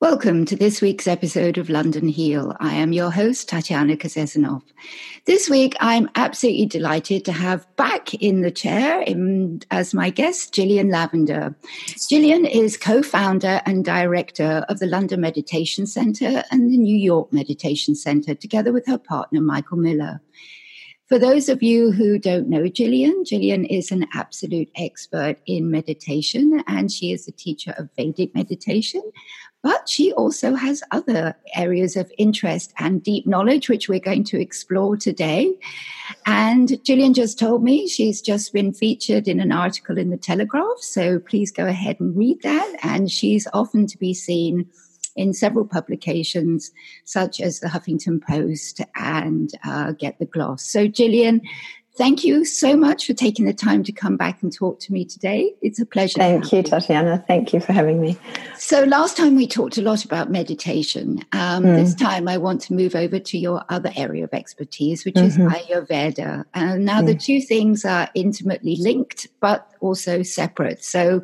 Welcome to this week's episode of London Heal. I am your host, Tatiana Kazesanov. This week, I'm absolutely delighted to have back in the chair in, as my guest, Gillian Lavender. Gillian is co founder and director of the London Meditation Centre and the New York Meditation Centre, together with her partner, Michael Miller. For those of you who don't know Gillian, Gillian is an absolute expert in meditation and she is a teacher of Vedic meditation, but she also has other areas of interest and deep knowledge, which we're going to explore today. And Gillian just told me she's just been featured in an article in the Telegraph. So please go ahead and read that. And she's often to be seen in several publications, such as the Huffington Post and uh, Get the Gloss. So, Gillian, Thank you so much for taking the time to come back and talk to me today. It's a pleasure. Thank you, Tatiana. Thank you for having me. So, last time we talked a lot about meditation. Um, mm. This time I want to move over to your other area of expertise, which mm-hmm. is Ayurveda. And now mm. the two things are intimately linked, but also separate. So,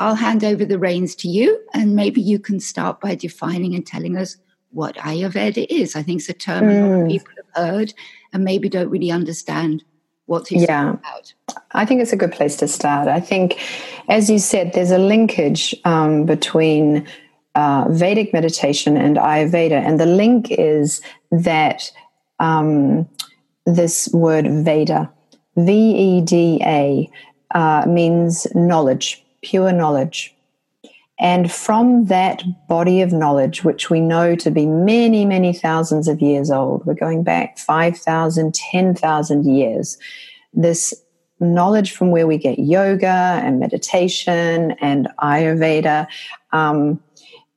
I'll hand over the reins to you, and maybe you can start by defining and telling us what Ayurveda is. I think it's a term mm. a lot of mm. people have heard and maybe don't really understand What's yeah. about? I think it's a good place to start. I think, as you said, there's a linkage um, between uh, Vedic meditation and Ayurveda, and the link is that um, this word Veda, V E D A, uh, means knowledge, pure knowledge. And from that body of knowledge, which we know to be many, many thousands of years old, we're going back 5,000, 10,000 years, this knowledge from where we get yoga and meditation and Ayurveda. Um,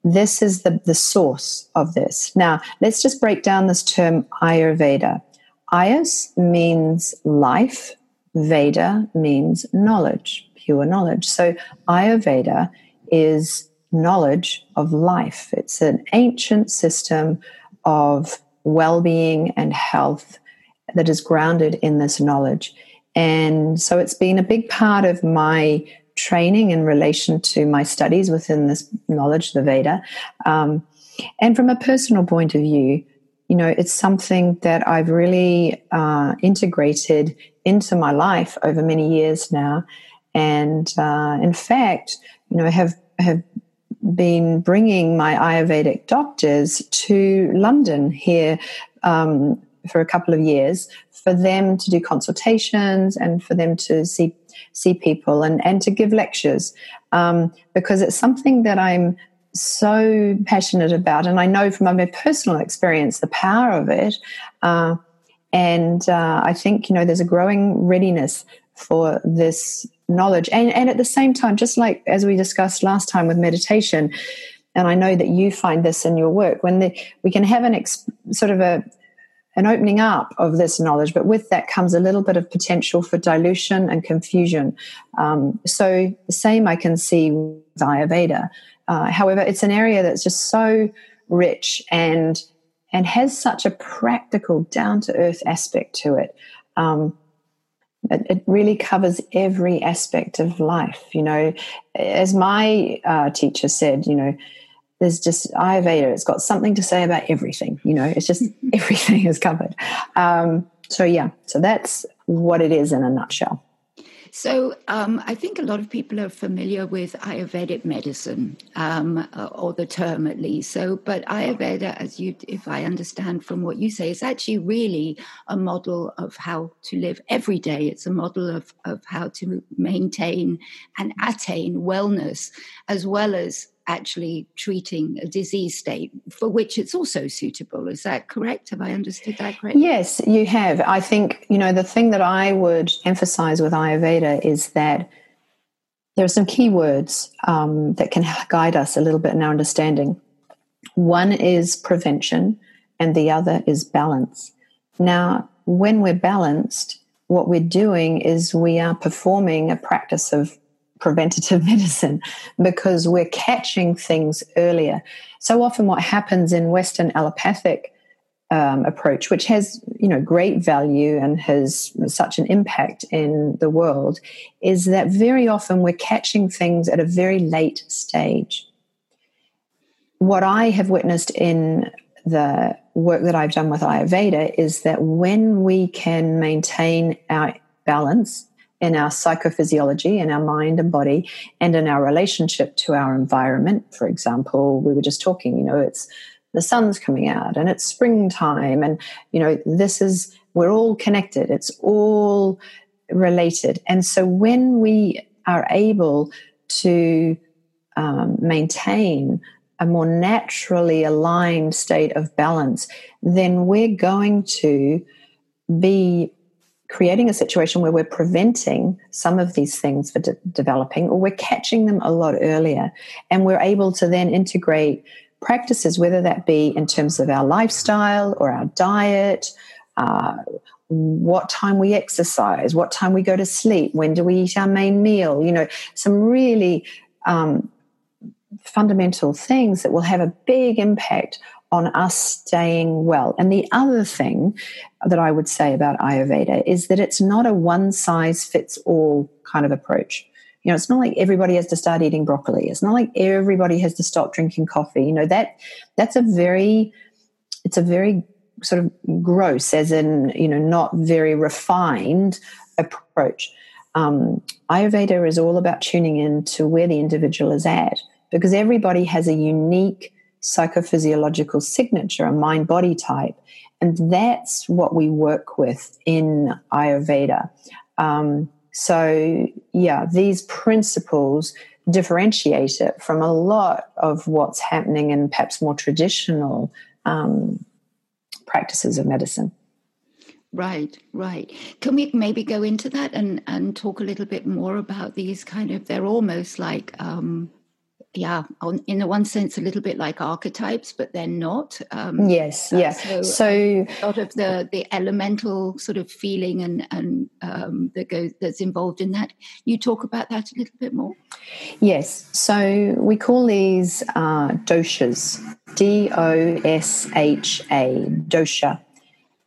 this is the, the source of this. Now, let's just break down this term Ayurveda. Ayus means life, Veda means knowledge, pure knowledge. So, Ayurveda is knowledge of life. It's an ancient system of well being and health that is grounded in this knowledge. And so it's been a big part of my training in relation to my studies within this knowledge, the Veda. Um, and from a personal point of view, you know, it's something that I've really uh, integrated into my life over many years now. And uh, in fact, you know, have have been bringing my Ayurvedic doctors to London here um, for a couple of years for them to do consultations and for them to see see people and, and to give lectures um, because it's something that I'm so passionate about. And I know from my personal experience the power of it uh, and uh, I think you know there's a growing readiness for this knowledge and, and at the same time just like as we discussed last time with meditation and I know that you find this in your work when the, we can have an ex, sort of a an opening up of this knowledge, but with that comes a little bit of potential for dilution and confusion. Um, so the same I can see with Ayurveda. Uh, however, it's an area that's just so rich and and has such a practical, down to earth aspect to it. Um, it, it, really covers every aspect of life. You know, as my uh, teacher said, you know, there's just Ayurveda. It's got something to say about everything. You know, it's just everything is covered. Um, so yeah, so that's what it is in a nutshell. So um, I think a lot of people are familiar with Ayurvedic medicine, um, uh, or the term at least. So, but Ayurveda, as you, if I understand from what you say, is actually really a model of how to live every day. It's a model of of how to maintain and attain wellness, as well as actually treating a disease state for which it's also suitable. Is that correct? Have I understood that correctly? Yes, you have. I think, you know, the thing that I would emphasize with Ayurveda is that there are some key words um, that can guide us a little bit in our understanding. One is prevention, and the other is balance. Now, when we're balanced, what we're doing is we are performing a practice of preventative medicine because we're catching things earlier. So often, what happens in Western allopathic um, approach, which has you know great value and has such an impact in the world, is that very often we're catching things at a very late stage. what I have witnessed in the work that I've done with Ayurveda is that when we can maintain our balance in our psychophysiology, in our mind and body, and in our relationship to our environment, for example, we were just talking, you know, it's the sun's coming out and it's springtime, and, you know, this is, we're all connected, it's all related. And so when we are able to um, maintain a more naturally aligned state of balance, then we're going to be creating a situation where we're preventing some of these things for de- developing or we're catching them a lot earlier. And we're able to then integrate practices, whether that be in terms of our lifestyle or our diet. Uh, what time we exercise, what time we go to sleep, when do we eat our main meal, you know, some really um, fundamental things that will have a big impact on us staying well. And the other thing that I would say about Ayurveda is that it's not a one size fits all kind of approach. You know, it's not like everybody has to start eating broccoli. It's not like everybody has to stop drinking coffee. You know, that that's a very it's a very sort of gross, as in, you know, not very refined approach. Um, Ayurveda is all about tuning in to where the individual is at because everybody has a unique psychophysiological signature, a mind body type. And that's what we work with in Ayurveda. Um, so, yeah, these principles differentiate it from a lot of what's happening in perhaps more traditional um, practices of medicine. Right, right. Can we maybe go into that and, and talk a little bit more about these kind of, they're almost like um, yeah, on, in the one sense, a little bit like archetypes, but they're not. Um, yes, uh, yeah. So, so a lot of the the elemental sort of feeling and and um, that goes that's involved in that. You talk about that a little bit more. Yes. So we call these uh, doshas, D O S H A, dosha,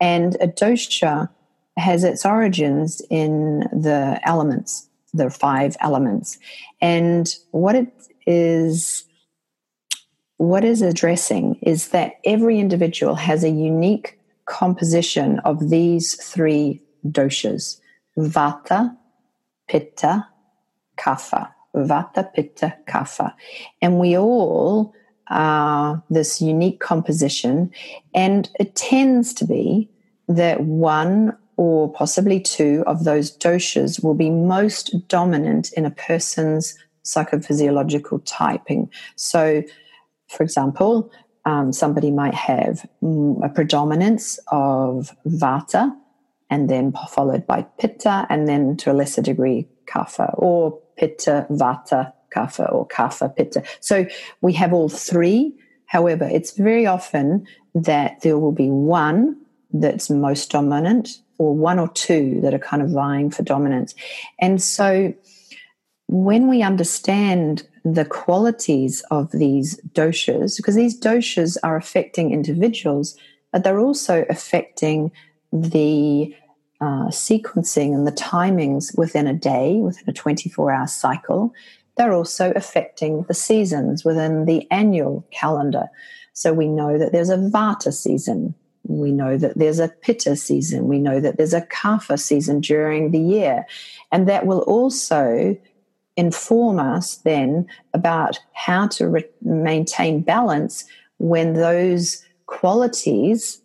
and a dosha has its origins in the elements, the five elements, and what it is what is addressing is that every individual has a unique composition of these three doshas vata, pitta, kapha. Vata, pitta, kapha. And we all are this unique composition, and it tends to be that one or possibly two of those doshas will be most dominant in a person's psychophysiological typing. So, for example, um, somebody might have mm, a predominance of vata and then followed by pitta and then to a lesser degree kapha or pitta vata kapha or kapha pitta. So we have all three. However it's very often that there will be one that's most dominant or one or two that are kind of vying for dominance. And so when we understand the qualities of these doshas, because these doshas are affecting individuals, but they're also affecting the uh, sequencing and the timings within a day, within a 24 hour cycle. They're also affecting the seasons within the annual calendar. So we know that there's a Vata season. We know that there's a Pitta season. We know that there's a Kapha season during the year. And that will also inform us then about how to re- maintain balance when those qualities,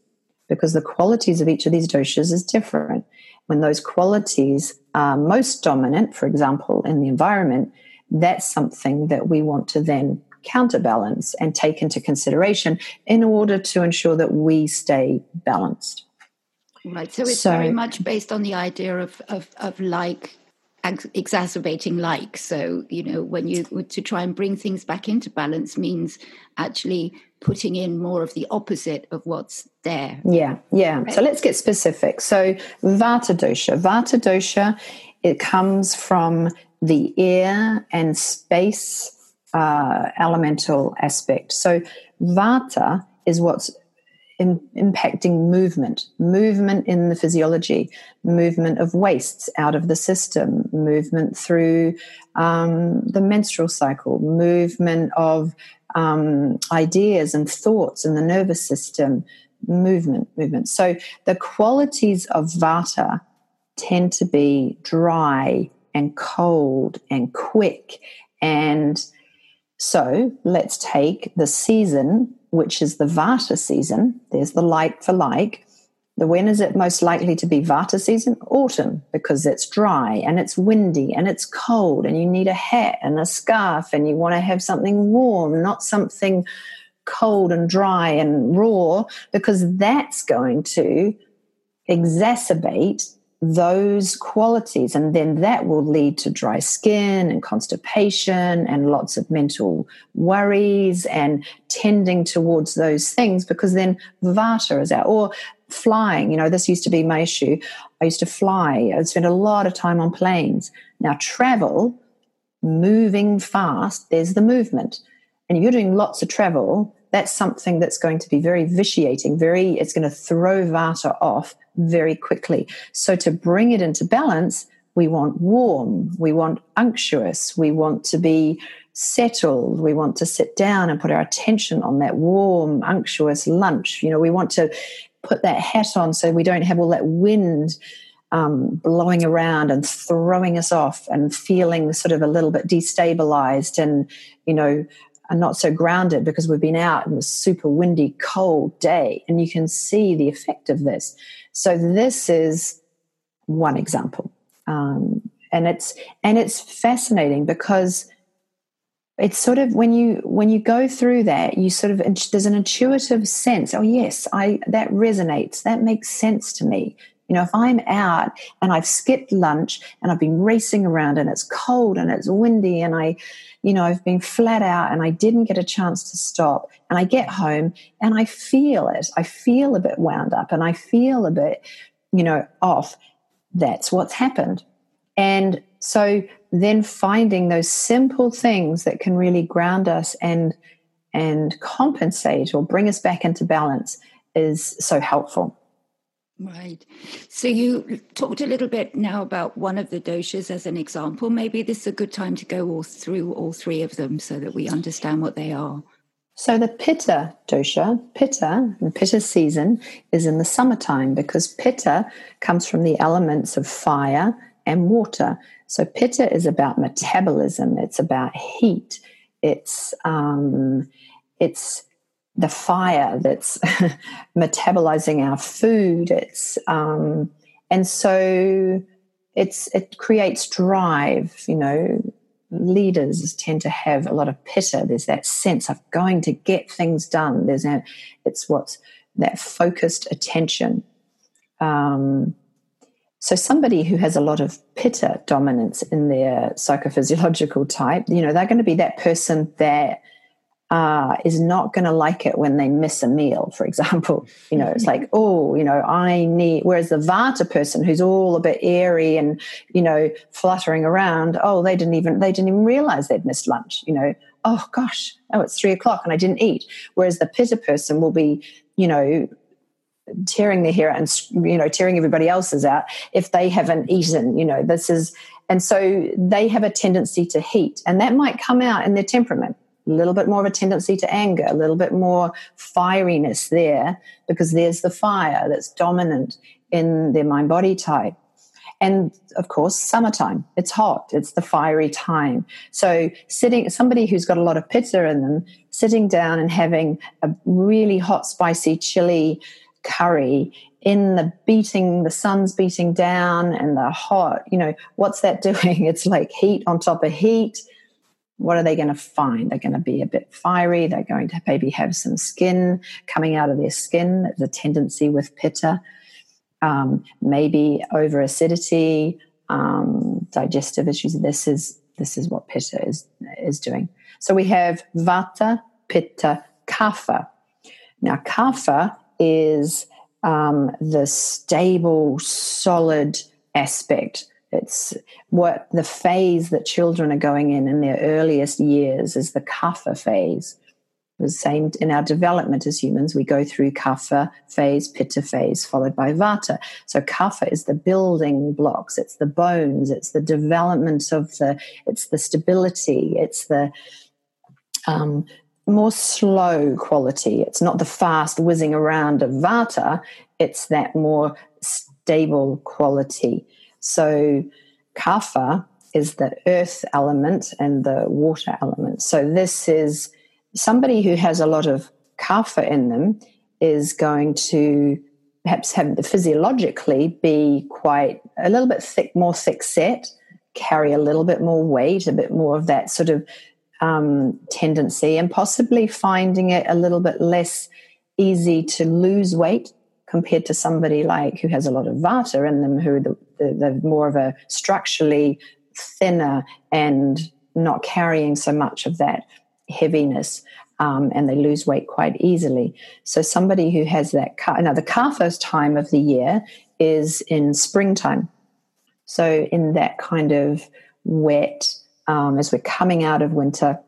because the qualities of each of these doshas is different, when those qualities are most dominant, for example, in the environment, that's something that we want to then counterbalance and take into consideration in order to ensure that we stay balanced. Right. So it's so, very much based on the idea of, of, of like exacerbating like so you know when you to try and bring things back into balance means actually putting in more of the opposite of what's there. Yeah yeah. Right? so let's get specific. So vata dosha. Vata dosha it comes from the air and space uh, elemental aspect. So vata is what's in, impacting movement, movement in the physiology, movement of wastes out of the system, movement through um, the menstrual cycle, movement of um, ideas and thoughts in the nervous system, movement, movement. So the qualities of vata tend to be dry and cold and quick. And so let's take the season, which is the vata season. There's the like for like. The when is it most likely to be Vata season? Autumn, because it's dry and it's windy and it's cold, and you need a hat and a scarf, and you want to have something warm, not something cold and dry and raw, because that's going to exacerbate those qualities. And then that will lead to dry skin and constipation and lots of mental worries and tending towards those things because then Vata is out. Or flying, you know, this used to be my issue. I used to fly, I spent a lot of time on planes. Now, travel, moving fast, there's the movement. And if you're doing lots of travel, that's something that's going to be very vitiating, very, it's going to throw Vata off very quickly. So to bring it into balance, we want warm, we want unctuous, we want to be settled, we want to sit down and put our attention on that warm, unctuous lunch. You know, we want to put that hat on so we don't have all that wind um, blowing around and throwing us off and feeling sort of a little bit destabilized and, you know, not so grounded because we've been out in a super windy, cold day. And you can see the effect of this. So this is one example. Um, and it's and it's fascinating because it's sort of when you when you go through that you sort of there's an intuitive sense oh yes i that resonates that makes sense to me you know if i'm out and i've skipped lunch and i've been racing around and it's cold and it's windy and i you know i've been flat out and i didn't get a chance to stop and i get home and i feel it. I feel a bit wound up and i feel a bit you know off. That's what's happened. And so then finding those simple things that can really ground us and and compensate or bring us back into balance is so helpful. Right. So you talked a little bit now about one of the doshas as an example. Maybe this is a good time to go all through all three of them so that we understand what they are. So the pitta dosha, pitta, the pitta season is in the summertime because pitta comes from the elements of fire and water. So pitta is about metabolism. It's about heat. It's um, it's the fire that's metabolizing our food. It's um, and so it's it creates drive. You know, leaders tend to have a lot of pitta. There's that sense of going to get things done. There's a, it's what's that focused attention. Um, so somebody who has a lot of pitta dominance in their psychophysiological type, you know, they're going to be that person that uh, is not going to like it when they miss a meal, for example. You know, it's like, oh, you know, I need, whereas the Vata person who's all a bit airy and, you know, fluttering around, oh, they didn't even, they didn't even realize they'd missed lunch, you know, oh gosh, oh, it's three o'clock and I didn't eat. Whereas the Pitta person will be, you know, tearing their hair and you know tearing everybody else's out if they haven't eaten you know this is and so they have a tendency to heat and that might come out in their temperament a little bit more of a tendency to anger a little bit more fieriness there because there's the fire that's dominant in their mind body type and of course summertime it's hot it's the fiery time so sitting somebody who's got a lot of pitta in them sitting down and having a really hot spicy chili curry in the beating, the sun's beating down and the hot, you know, what's that doing? It's like heat on top of heat. What are they going to find? They're going to be a bit fiery. They're going to maybe have some skin coming out of their skin. There's a tendency with pitta. Um, maybe over acidity, um, digestive issues. This is this is what pitta is is doing. So we have vata, pitta, kapha. Now kapha is um, the stable, solid aspect. It's what the phase that children are going in in their earliest years is the kapha phase. The same in our development as humans, we go through kapha phase, pitta phase, followed by vata. So kapha is the building blocks, it's the bones, it's the development of the, it's the stability, it's the um, more slow quality. It's not the fast whizzing around of vata, it's that more stable quality. So, kapha is the earth element and the water element. So, this is somebody who has a lot of kapha in them is going to perhaps have the physiologically be quite a little bit thick, more thick set, carry a little bit more weight, a bit more of that sort of um, tendency, and possibly finding it a little bit less easy to lose weight compared to somebody like who has a lot of vata in them, who the, the, the more of a structurally thinner and not carrying so much of that heaviness. Um, and they lose weight quite easily. So somebody who has that now the kapha time of the year is in springtime. So in that kind of wet, um, as we're coming out of winter,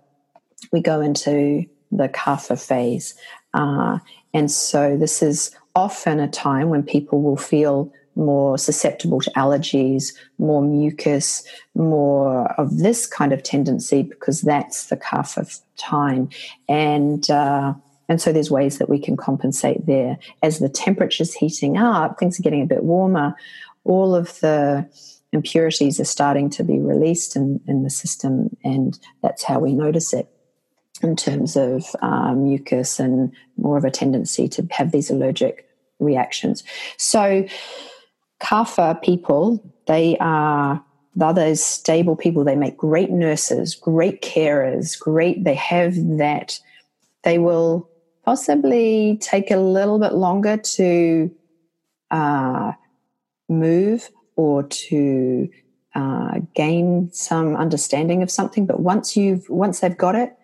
we go into the kapha phase. Uh, and so this is often a time when people will feel more susceptible to allergies, more mucus, more of this kind of tendency because that's the kapha time. And uh, and so there's ways that we can compensate there. As the temperature's heating up, things are getting a bit warmer. All of the impurities are starting to be released in, in the system, and that's how we notice it in terms of um, mucus and more of a tendency to have these allergic reactions. So, kapha people, they are the other stable people. They make great nurses, great carers, great. They have that. They will possibly take a little bit longer to uh, move or to uh, gain some understanding of something. But once you've once they've got it,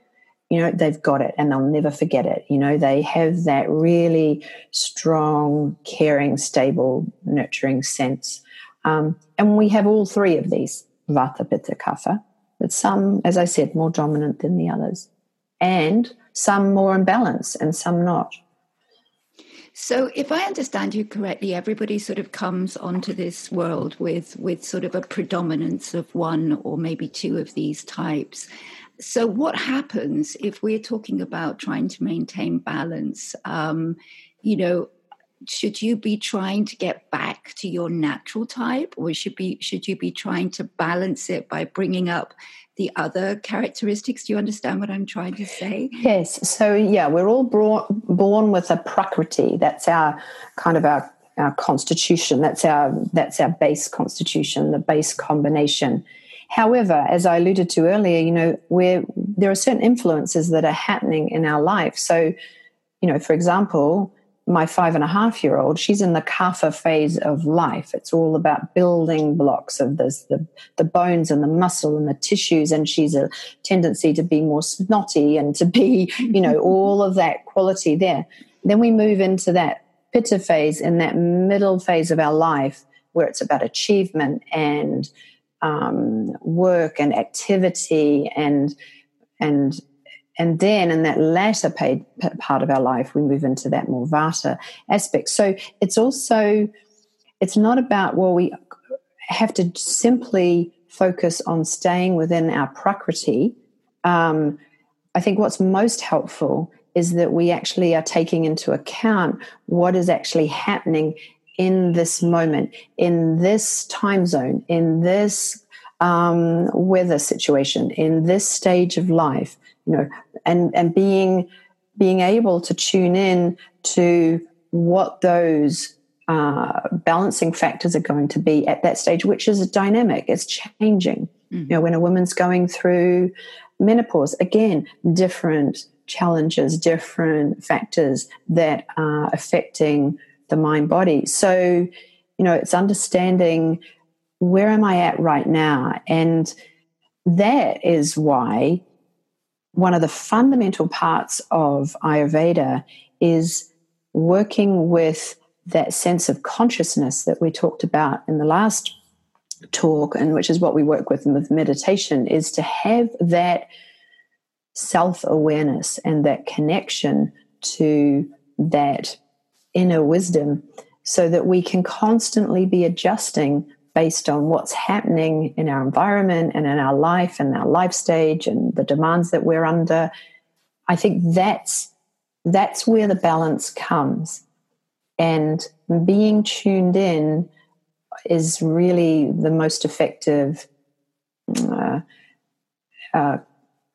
you know they've got it and they'll never forget it. You know they have that really strong, caring, stable, nurturing sense. Um, and we have all three of these vata, pitta, kapha. But some, as I said, more dominant than the others, and some more in balance and some not. So, if I understand you correctly, everybody sort of comes onto this world with with sort of a predominance of one or maybe two of these types. So, what happens if we're talking about trying to maintain balance? Um, you know, should you be trying to get back to your natural type, or should be should you be trying to balance it by bringing up the other characteristics. Do you understand what I'm trying to say? Yes. So yeah, we're all born, born with a prakriti. That's our kind of our, our constitution. That's our that's our base constitution, the base combination. However, as I alluded to earlier, you know, where there are certain influences that are happening in our life. So, you know, for example, my five and a half year old, she's in the kapha phase of life. It's all about building blocks of this, the, the bones and the muscle and the tissues. And she's a tendency to be more snotty and to be, you know, all of that quality there. Then we move into that pitta phase in that middle phase of our life where it's about achievement and um, work and activity and and and then in that latter paid part of our life, we move into that more vata aspect. So it's also, it's not about, well, we have to simply focus on staying within our prakriti. Um, I think what's most helpful is that we actually are taking into account what is actually happening in this moment, in this time zone, in this um, weather situation, in this stage of life you know, and and being being able to tune in to what those uh, balancing factors are going to be at that stage, which is dynamic, it's changing. Mm-hmm. You know, when a woman's going through menopause, again, different challenges, different factors that are affecting the mind body. So, you know, it's understanding where am I at right now? And that is why one of the fundamental parts of Ayurveda is working with that sense of consciousness that we talked about in the last talk, and which is what we work with with meditation, is to have that self awareness and that connection to that inner wisdom so that we can constantly be adjusting based on what's happening in our environment and in our life and our life stage and the demands that we're under. I think that's that's where the balance comes. And being tuned in is really the most effective uh, uh,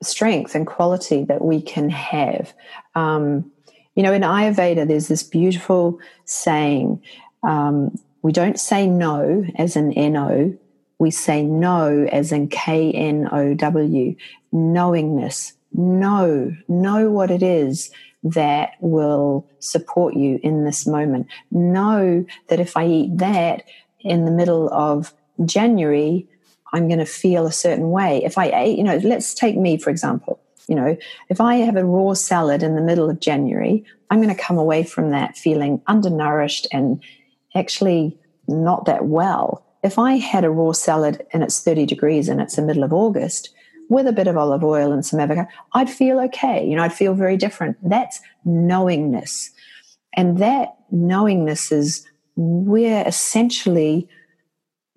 strength and quality that we can have. Um, you know, in Ayurveda, there's this beautiful saying um, we don't say no as in N-O, we say no as in K-N-O-W, knowingness. Know, know what it is that will support you in this moment. Know that if I eat that in the middle of January, I'm going to feel a certain way. If I ate, you know, let's take me, for example. You know, if I have a raw salad in the middle of January, I'm going to come away from that feeling undernourished and actually not that well. If I had a raw salad and it's 30 degrees and it's the middle of August with a bit of olive oil and some avocado, I'd feel okay. You know, I'd feel very different. That's knowingness. And that knowingness is where essentially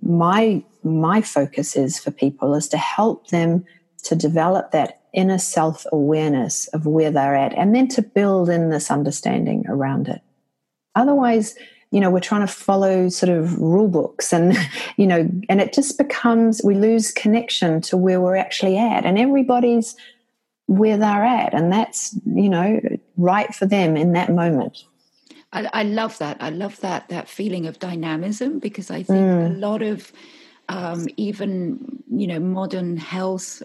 my my focus is for people is to help them to develop that inner self awareness of where they're at and then to build in this understanding around it. Otherwise, you know, we're trying to follow sort of rule books and, you know, and it just becomes, we lose connection to where we're actually at. And everybody's where they're at. And that's, you know, right for them in that moment. I, I love that. I love that, that feeling of dynamism because I think mm. a lot of, um, even you know modern health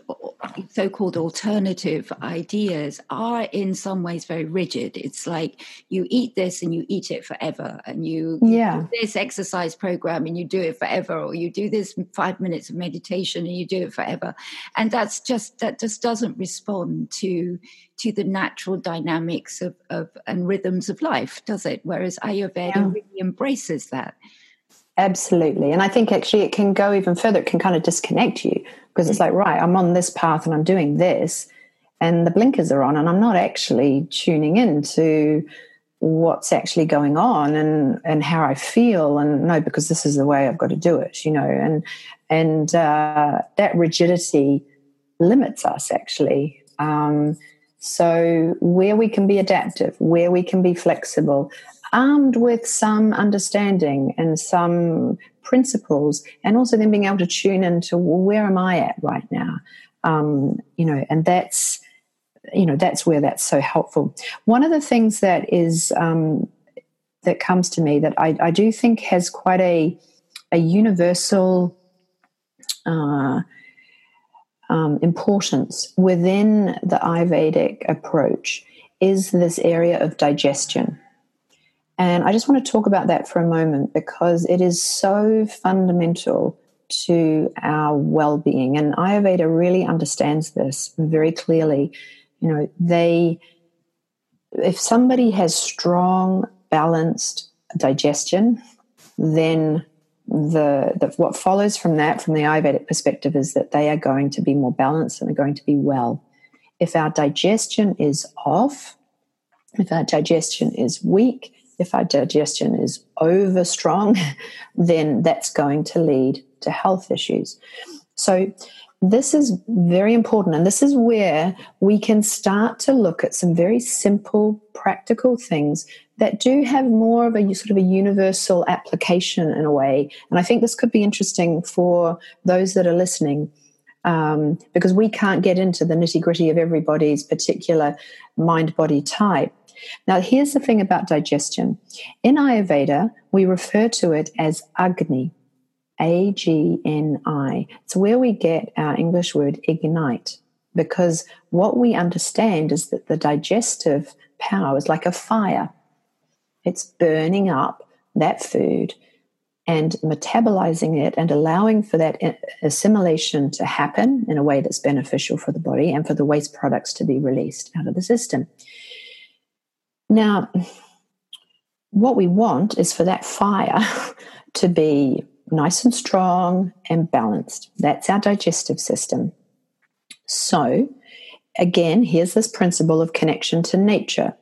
so-called alternative ideas are in some ways very rigid. It's like you eat this and you eat it forever and you yeah. this exercise program and you do it forever or you do this five minutes of meditation and you do it forever. And that's just that just doesn't respond to to the natural dynamics of, of and rhythms of life does it? Whereas ayurveda yeah. really embraces that Absolutely. And I think actually it can go even further. It can kind of disconnect you because it's like, right, I'm on this path and I'm doing this, and the blinkers are on, and I'm not actually tuning into what's actually going on and and how I feel and no because this is the way I've got to do it you know and and uh, that rigidity limits us actually um, so where we can be adaptive where we can be flexible armed with some understanding and some principles, and also then being able to tune into well, where am I at right now? Um, you know, and that's you know that's where that's so helpful. One of the things that is um, that comes to me that I, I do think has quite a a universal uh, um, importance within the Ayurvedic approach is this area of digestion. And I just want to talk about that for a moment because it is so fundamental to our well being. And Ayurveda really understands this very clearly. You know, they, if somebody has strong, balanced digestion, then the, the, what follows from that, from the Ayurvedic perspective, is that they are going to be more balanced and they're going to be well. If our digestion is off, if our digestion is weak, if our digestion is over strong, then that's going to lead to health issues. So, this is very important, and this is where we can start to look at some very simple, practical things that do have more of a sort of a universal application in a way. And I think this could be interesting for those that are listening. Um, because we can't get into the nitty gritty of everybody's particular mind body type. Now, here's the thing about digestion. In Ayurveda, we refer to it as Agni, A G N I. It's where we get our English word ignite, because what we understand is that the digestive power is like a fire, it's burning up that food and metabolizing it and allowing for that assimilation to happen in a way that's beneficial for the body and for the waste products to be released out of the system. Now, what we want is for that fire to be nice and strong and balanced. That's our digestive system. So, again, here's this principle of connection to nature.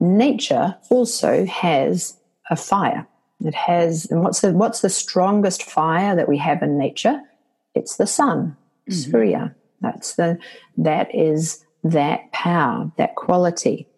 Nature also has a fire. It has, and what's the what's the strongest fire that we have in nature? It's the sun, mm-hmm. Surya. That's the that is that power, that quality.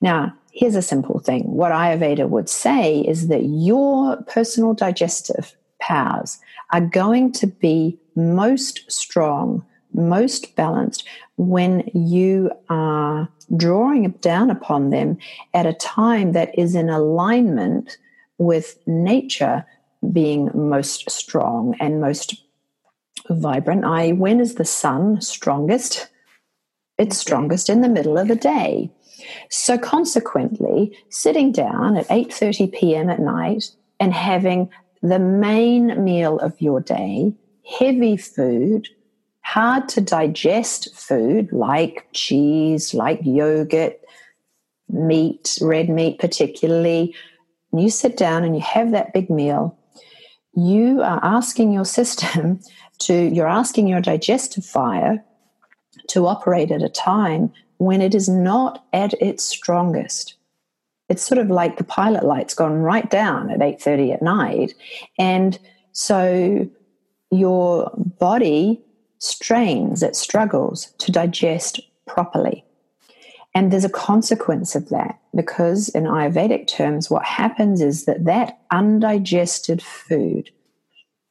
Now, here's a simple thing. What Ayurveda would say is that your personal digestive powers are going to be most strong, most balanced when you are drawing down upon them at a time that is in alignment with nature being most strong and most vibrant. I when is the sun strongest? It's strongest in the middle of the day. So consequently, sitting down at 8:30 p.m. at night and having the main meal of your day, heavy food, hard to digest food like cheese, like yogurt, meat, red meat particularly, you sit down and you have that big meal, you are asking your system to, you're asking your digestive fire to operate at a time when it is not at its strongest. It's sort of like the pilot light's gone right down at 8:30 at night and so your body strains, it struggles to digest properly. And there's a consequence of that because, in Ayurvedic terms, what happens is that that undigested food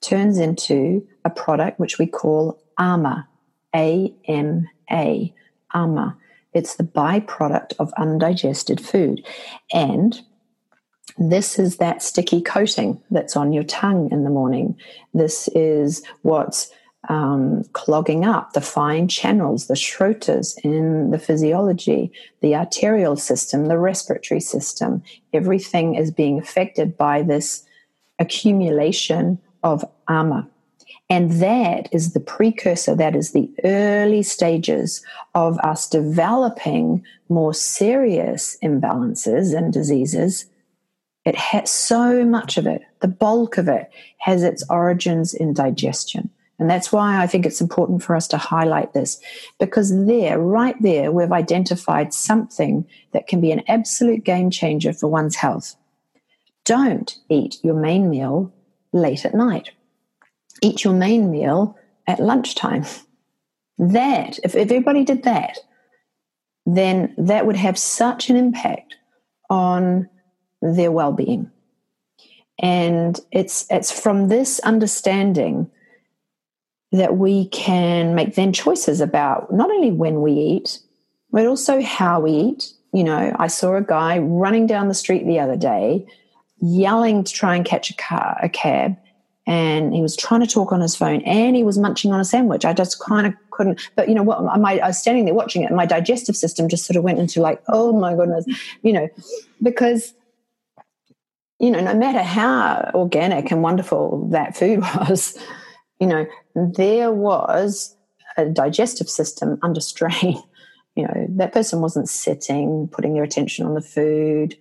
turns into a product which we call ama, A M A, ama. It's the byproduct of undigested food. And this is that sticky coating that's on your tongue in the morning. This is what's um, clogging up the fine channels, the srotas in the physiology, the arterial system, the respiratory system. Everything is being affected by this accumulation of ama. And that is the precursor, that is the early stages of us developing more serious imbalances and diseases. It has so much of it, the bulk of it has its origins in digestion. And that's why I think it's important for us to highlight this because there, right there, we've identified something that can be an absolute game changer for one's health. Don't eat your main meal late at night. Eat your main meal at lunchtime. That, if, everybody did that, then that would have such an impact on their well-being. And it's it's from this understanding that we can make then choices about not only when we eat, but also how we eat. You know, I saw a guy running down the street the other day, yelling to try and catch a car, a cab, and he was trying to talk on his phone and he was munching on a sandwich. I just kind of couldn't. But you know what? My, I was standing there watching it, and my digestive system just sort of went into like, oh my goodness, you know, because you know, no matter how organic and wonderful that food was, you know, there was a digestive system under strain. You know, that person wasn't sitting, putting their attention on the food,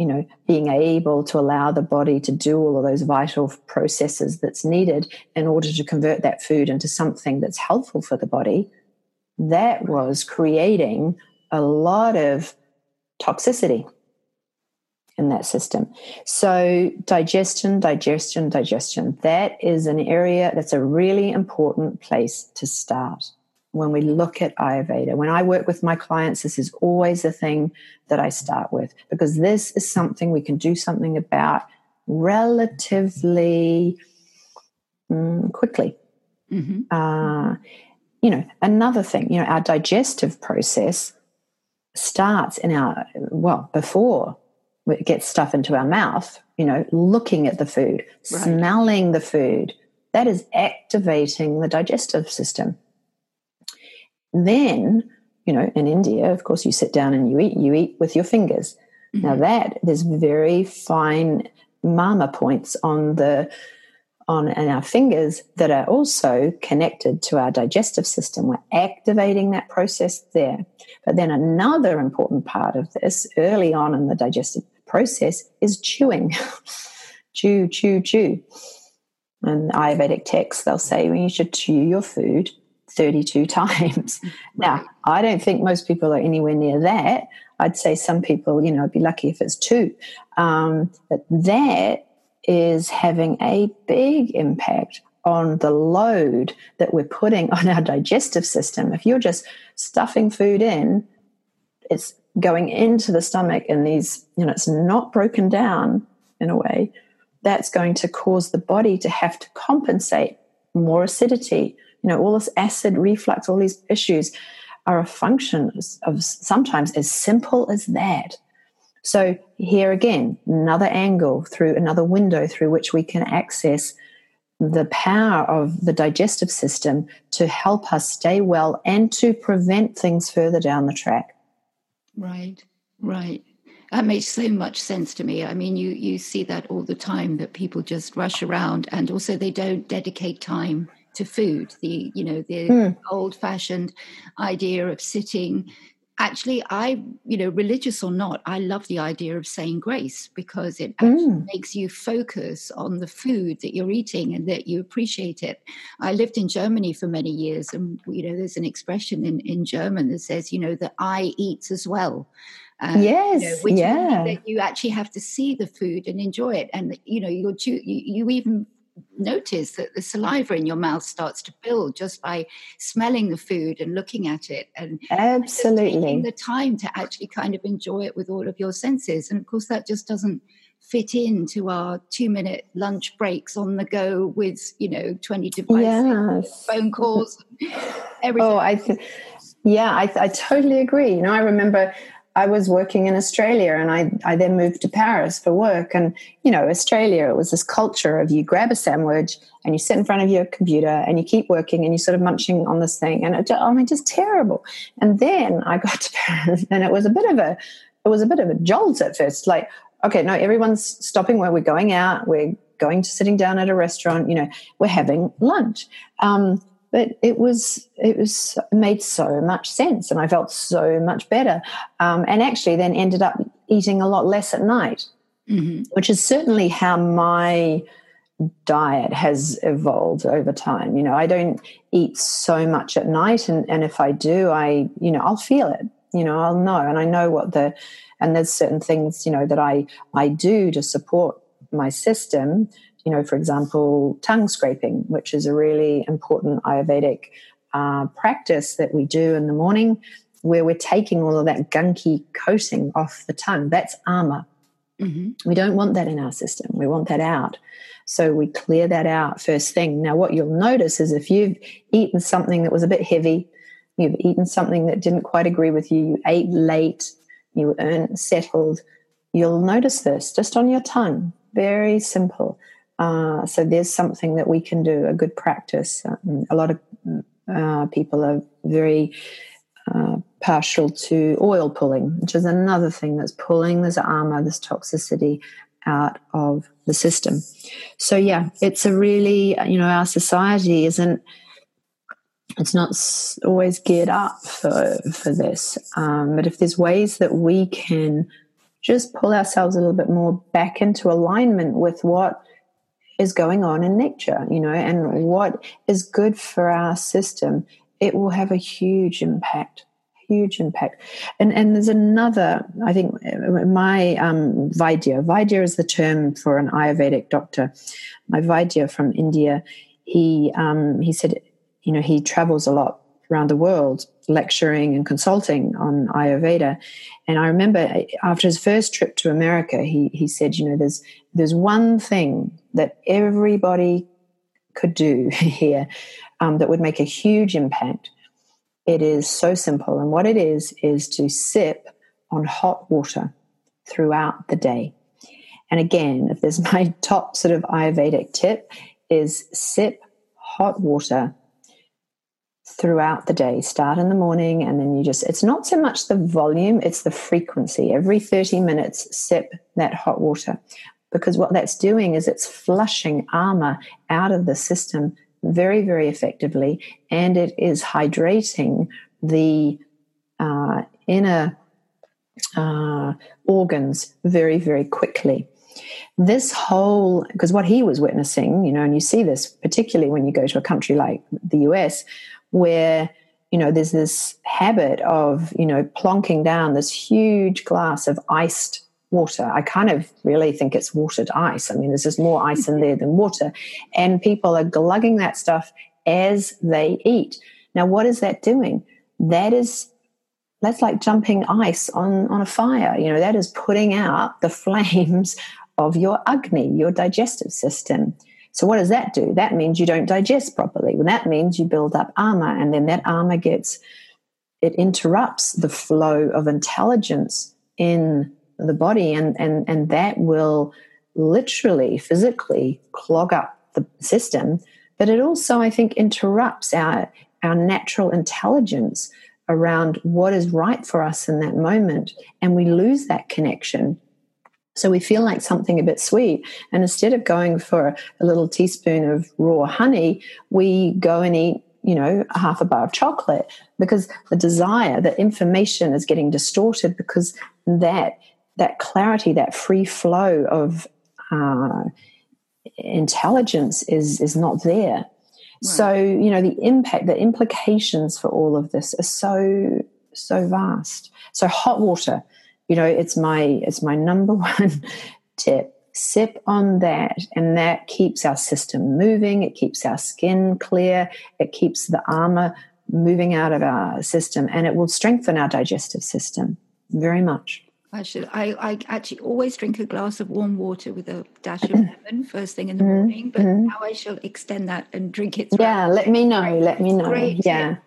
you know, being able to allow the body to do all of those vital processes that's needed in order to convert that food into something that's helpful for the body. That was creating a lot of toxicity in that system. So, digestion, digestion, digestion, that is an area that's a really important place to start when we look at Ayurveda. When I work with my clients, this is always the thing that I start with because this is something we can do something about relatively mm, quickly. Mm-hmm. Uh, you know, another thing, you know, our digestive process starts in our, well, before we get stuff into our mouth, you know, looking at the food, right. smelling the food, that is activating the digestive system. Then, you know, in India, of course, you sit down and you eat, you eat with your fingers. Mm-hmm. Now that there's very fine marma points on the on our fingers that are also connected to our digestive system. We're activating that process there. But then another important part of this early on in the digestive process is chewing. chew, chew, chew. And Ayurvedic texts, they'll say well, you should chew your food 32 times. Now, I don't think most people are anywhere near that. I'd say some people, you know, I'd be lucky if it's two. Um, but that is having a big impact on the load that we're putting on our digestive system. If you're just stuffing food in, it's going into the stomach and these, you know, it's not broken down in a way, that's going to cause the body to have to compensate more acidity. You know, all this acid reflux, all these issues are a function of sometimes as simple as that. So, here again, another angle through another window through which we can access the power of the digestive system to help us stay well and to prevent things further down the track. Right, right. That makes so much sense to me. I mean, you you see that all the time that people just rush around, and also they don't dedicate time to food. The you know the mm. old fashioned idea of sitting actually i you know religious or not i love the idea of saying grace because it actually mm. makes you focus on the food that you're eating and that you appreciate it i lived in germany for many years and you know there's an expression in, in german that says you know that i eats as well um, yes, you know, which yeah. that you actually have to see the food and enjoy it, and you know you're you, you even notice that the saliva in your mouth starts to build just by smelling the food and looking at it. And absolutely taking the time to actually kind of enjoy it with all of your senses. And of course that just doesn't fit into our two minute lunch breaks on the go with you know 20 devices yes. phone calls everything. Oh i th- yeah I, I totally agree. You know i remember I was working in Australia and I, I then moved to Paris for work. And, you know, Australia, it was this culture of you grab a sandwich and you sit in front of your computer and you keep working and you sort of munching on this thing. And it, I mean, just terrible. And then I got to Paris and it was a bit of a, it was a bit of a jolt at first. Like, okay, no, everyone's stopping where we're going out. We're going to sitting down at a restaurant, you know, we're having lunch. Um, but it was it was made so much sense and i felt so much better. Um, and actually then ended up eating a lot less at night mm-hmm. which is certainly how my diet has evolved over time. You know i don't eat so much at night and, and if i do i you know i'll feel it. You know i'll know and i know what the and there's certain things you know that i i do to support my system you know, for example, tongue scraping, which is a really important Ayurvedic uh, practice that we do in the morning, where we're taking all of that gunky coating off the tongue. That's ama. Mm-hmm. We don't want that in our system. We want that out. So we clear that out first thing. Now, what you'll notice is if you've eaten something that was a bit heavy, you've eaten something that didn't quite agree with you, you ate late, you weren't settled, you'll notice this just on your tongue. Very simple. Uh, so there's something that we can do, a good practice. Um, a lot of uh, people are very uh, partial to oil pulling, which is another thing that's pulling this ama, this toxicity out of the system. So yeah, it's a really, you know, our society isn't, it's not always geared up for, for this. Um, but if there's ways that we can just pull ourselves a little bit more back into alignment with what is going on in nature, you know, and what is good for our system, it will have a huge impact. Huge impact, and and there's another. I think my um, Vaidya. Vaidya is the term for an Ayurvedic doctor. My Vaidya from India. He um, he said, you know, he travels a lot around the world lecturing and consulting on Ayurveda. And I remember after his first trip to America, he, he said, you know, there's, there's one thing that everybody could do here um, that would make a huge impact. It is so simple. And what it is, is to sip on hot water throughout the day. And again, if there's my top sort of Ayurvedic tip, is sip hot water throughout the day. Start in the morning and then you just, it's not so much the volume, it's the frequency. Every 30 minutes, sip that hot water. Because what that's doing is it's flushing ama out of the system very, very effectively. And it is hydrating the uh, inner uh, organs very, very quickly this whole because what he was witnessing you know and you see this particularly when you go to a country like the US where you know there's this habit of you know plonking down this huge glass of iced water. I kind of really think it's watered ice. I mean, there's just more ice in there than water. And people are glugging that stuff as they eat. Now, what is that doing? That is that's like jumping ice on, on a fire. You know, that is putting out the flames of your agni, your digestive system. So what does that do? That means you don't digest properly. Well, that means you build up ama, and then that ama gets it interrupts the flow of intelligence in the body, and and and that will literally, physically clog up the system. But it also, I think, interrupts our our natural intelligence around what is right for us in that moment, and we lose that connection so we feel like something a bit sweet. And instead of going for a little teaspoon of raw honey, we go and eat, you know, a half a bar of chocolate because the desire, the information is getting distorted because that that clarity, that free flow of uh, intelligence is is not there. Right. So, you know, the impact, the implications for all of this are so so vast. So hot water you know it's my it's my number one tip sip on that and that keeps our system moving it keeps our skin clear it keeps the ama moving out of our system and it will strengthen our digestive system very much I should. I, I actually always drink a glass of warm water with a dash of lemon first thing in the mm-hmm. morning. But mm-hmm. now I shall extend that and drink it. Yeah, let me know. Let me know. Great. Yeah.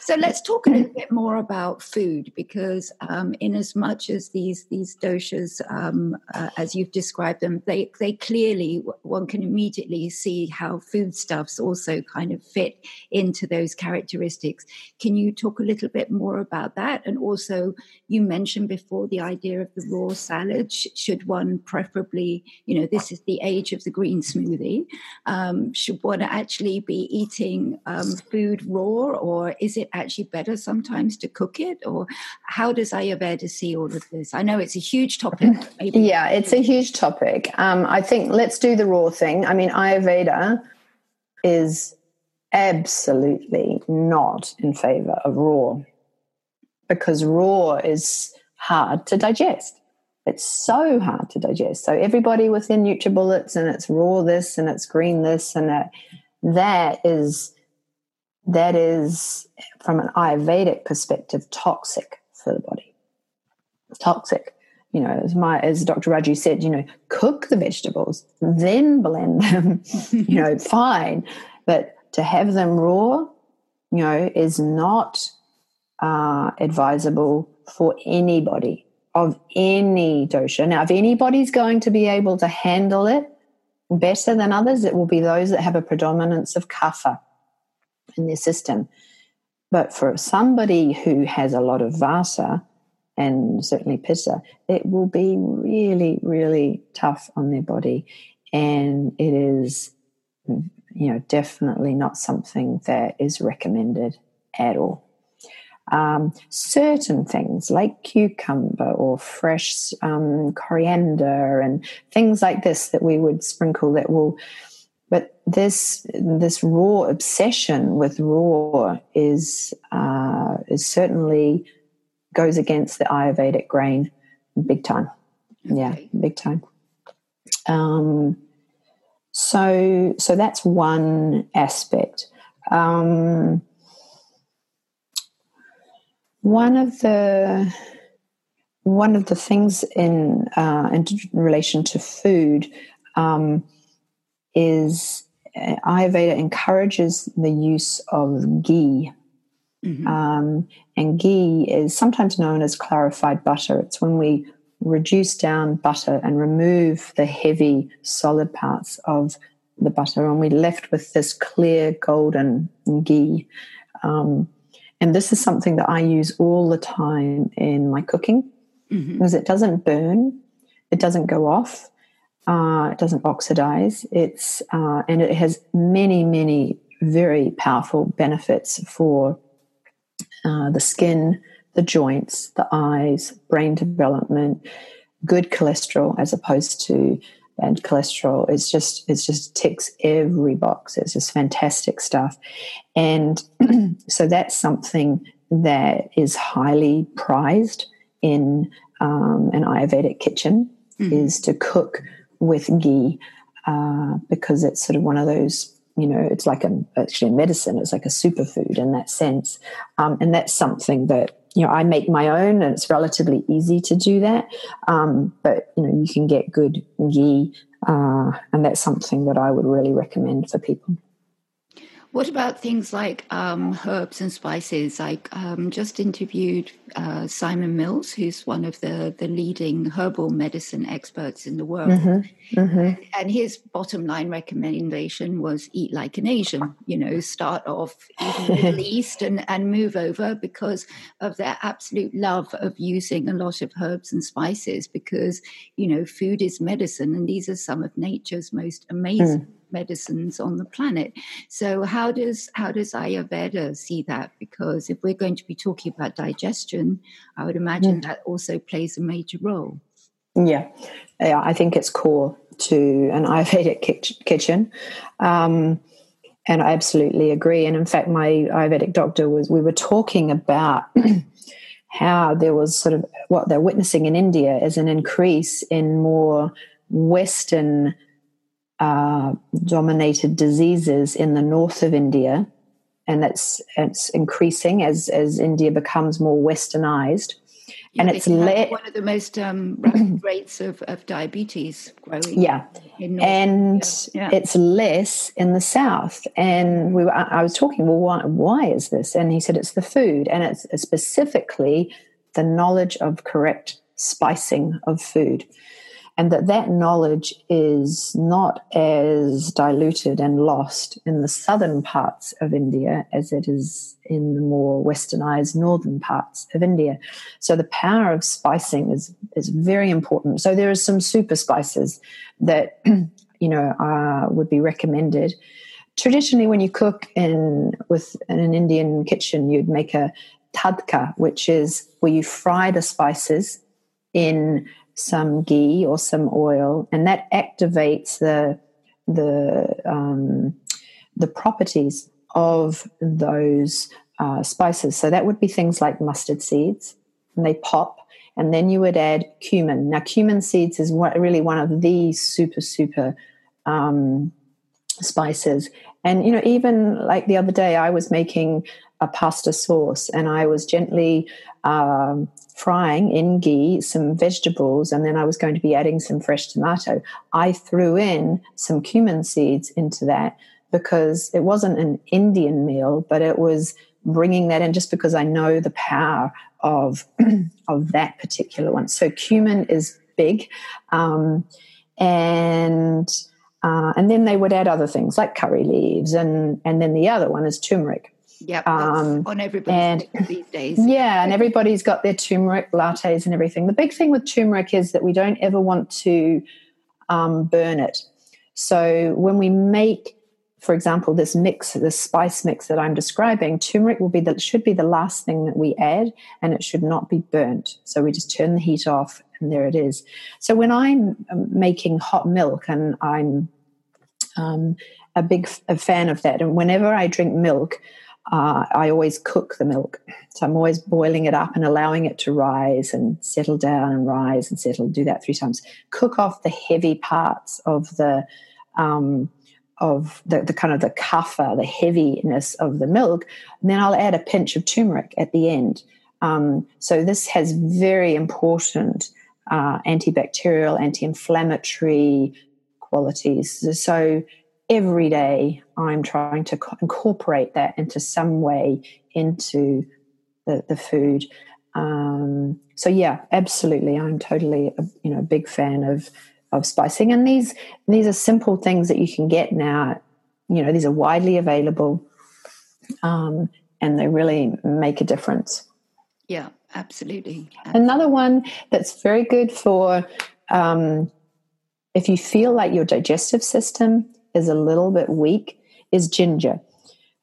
So let's talk a little bit more about food because, um, in as much as these these doshas, um, uh, as you've described them, they they clearly one can immediately see how foodstuffs also kind of fit into those characteristics. Can you talk a little bit more about that? And also, you mentioned before the idea of the raw salad. Should one preferably, you know, this is the age of the green smoothie. Um, should one actually be eating um, food raw, or is it actually better sometimes to cook it? Or how does Ayurveda see all of this? I know it's a huge topic. Yeah, it's a huge topic. Um, I think let's do the raw thing. I mean, Ayurveda is absolutely not in favor of raw because raw is hard to digest. It's so hard to digest. So everybody within NutriBullets and it's raw this and it's green this and that, that is that is, from an Ayurvedic perspective, toxic for the body. Toxic. You know, as my as Dr. Raju said, you know, cook the vegetables, then blend them. you know, fine, but to have them raw, you know, is not uh, advisable for anybody of any dosha. Now, if anybody's going to be able to handle it better than others, it will be those that have a predominance of kapha in their system. But for somebody who has a lot of vata and certainly pitta, it will be really, really tough on their body. And it is, you know, definitely not something that is recommended at all. Um, certain things like cucumber or fresh um, coriander and things like this that we would sprinkle that will but this this raw obsession with raw is uh, is certainly goes against the Ayurvedic grain big time. Yeah, big time. Um, so so that's one aspect. Um, one of the one of the things in uh, in relation to food um, is uh, Ayurveda encourages the use of ghee. Mm-hmm. Um, and ghee is sometimes known as clarified butter. It's when we reduce down butter and remove the heavy, solid parts of the butter, and we're left with this clear, golden ghee. Um, and this is something that I use all the time in my cooking mm-hmm. because it doesn't burn, it doesn't go off, uh, it doesn't oxidize. It's uh, and it has many, many very powerful benefits for uh, the skin, the joints, the eyes, brain development, good cholesterol as opposed to bad cholesterol. It's just it's just ticks every box. It's just fantastic stuff, and so that's something that is highly prized in um, an Ayurvedic kitchen mm-hmm. is to cook with ghee uh, because it's sort of one of those you know, it's like a actually a medicine. It's like a superfood in that sense, um, and that's something that you know I make my own, and it's relatively easy to do that. Um, but you know, you can get good ghee, uh, and that's something that I would really recommend for people. What about things like um, herbs and spices? I um, just interviewed uh, Simon Mills, who's one of the, the leading herbal medicine experts in the world. Mm-hmm. Mm-hmm. And his bottom line recommendation was eat like an Asian, you know, start off in the Middle East and, and move over because of their absolute love of using a lot of herbs and spices because, you know, food is medicine and these are some of nature's most amazing. Mm medicines on the planet. So how does how does Ayurveda see that? Because if we're going to be talking about digestion, I would imagine mm. that also plays a major role. Yeah, yeah, I think it's core to an Ayurvedic kitchen. Um, and I absolutely agree. And in fact, my Ayurvedic doctor was, we were talking about how there was sort of what they're witnessing in India is an increase in more Western uh, dominated diseases in the north of India, and that's it's increasing as as India becomes more westernized. And it's le- one of the most um, rates of, of diabetes growing. Yeah, and yeah. it's less in the south. And we were, I was talking, well, why, why is this? And he said it's the food, and it's specifically the knowledge of correct spicing of food and that that knowledge is not as diluted and lost in the southern parts of India as it is in the more westernized northern parts of India. So the power of spicing is is very important. So there are some super spices that you know uh, would be recommended. Traditionally, when you cook in with in an Indian kitchen, you'd make a tadka, which is where you fry the spices in some ghee or some oil, and that activates the the um, the properties of those uh, spices. So that would be things like mustard seeds, and they pop. And then you would add cumin. Now, cumin seeds is what, really one of the super super um, spices. And you know, even like the other day, I was making a pasta sauce, and I was gently um, frying in ghee some vegetables, and then I was going to be adding some fresh tomato. I threw in some cumin seeds into that because it wasn't an Indian meal, but it was bringing that in just because I know the power of of that particular one. So cumin is big, um, and uh, and then they would add other things like curry leaves, and and then the other one is turmeric. Yep, um, on these days. Yeah, and everybody's got their turmeric lattes and everything. The big thing with turmeric is that we don't ever want to um, burn it. So when we make, for example, this mix, this spice mix that I'm describing, turmeric will be the should be the last thing that we add, and it should not be burnt. So we just turn the heat off, and there it is. So when I'm um, making hot milk, and I'm um, a big a fan of that, and whenever I drink milk uh, I always cook the milk. So I'm always boiling it up and allowing it to rise and settle down and rise and settle. Do that three times. Cook off the heavy parts of the um, of the, the kind of the kapha, the heaviness of the milk. And then I'll add a pinch of turmeric at the end. Um, so this has very important uh, antibacterial, anti-inflammatory qualities. So every day I'm trying to incorporate that into some way into the, the food. Um, so yeah, absolutely, I'm totally a, you know a big fan of of spicing, and these these are simple things that you can get now. You know, these are widely available, um, and they really make a difference. Yeah, absolutely. absolutely. Another one that's very good for um, if you feel like your digestive system is a little bit weak is ginger.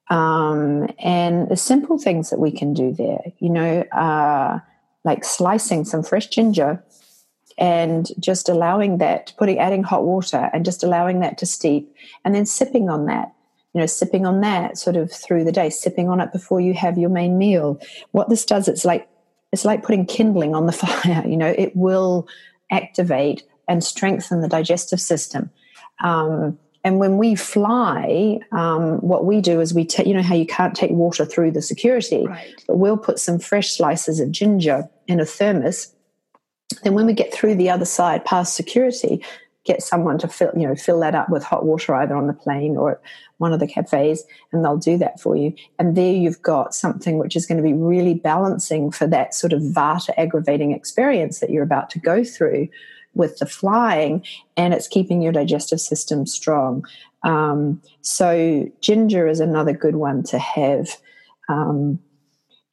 Um, and the simple things that we can do there, you know, uh, like slicing some fresh ginger and just allowing that, putting adding hot water and just allowing that to steep, and then sipping on that. You know, sipping on that sort of through the day, sipping on it before you have your main meal. What this does, it's like it's like putting kindling on the fire. You know, it will activate and strengthen the digestive system. Um, and when we fly, um, what we do is we take, you know, how you can't take water through the security, right. but we'll put some fresh slices of ginger in a thermos. Then when we get through the other side past security, get someone to fill, you know, fill that up with hot water either on the plane or at one of the cafes, and they'll do that for you. And there you've got something which is going to be really balancing for that sort of vata aggravating experience that you're about to go through with the flying and it's keeping your digestive system strong. Um, so ginger is another good one to have um,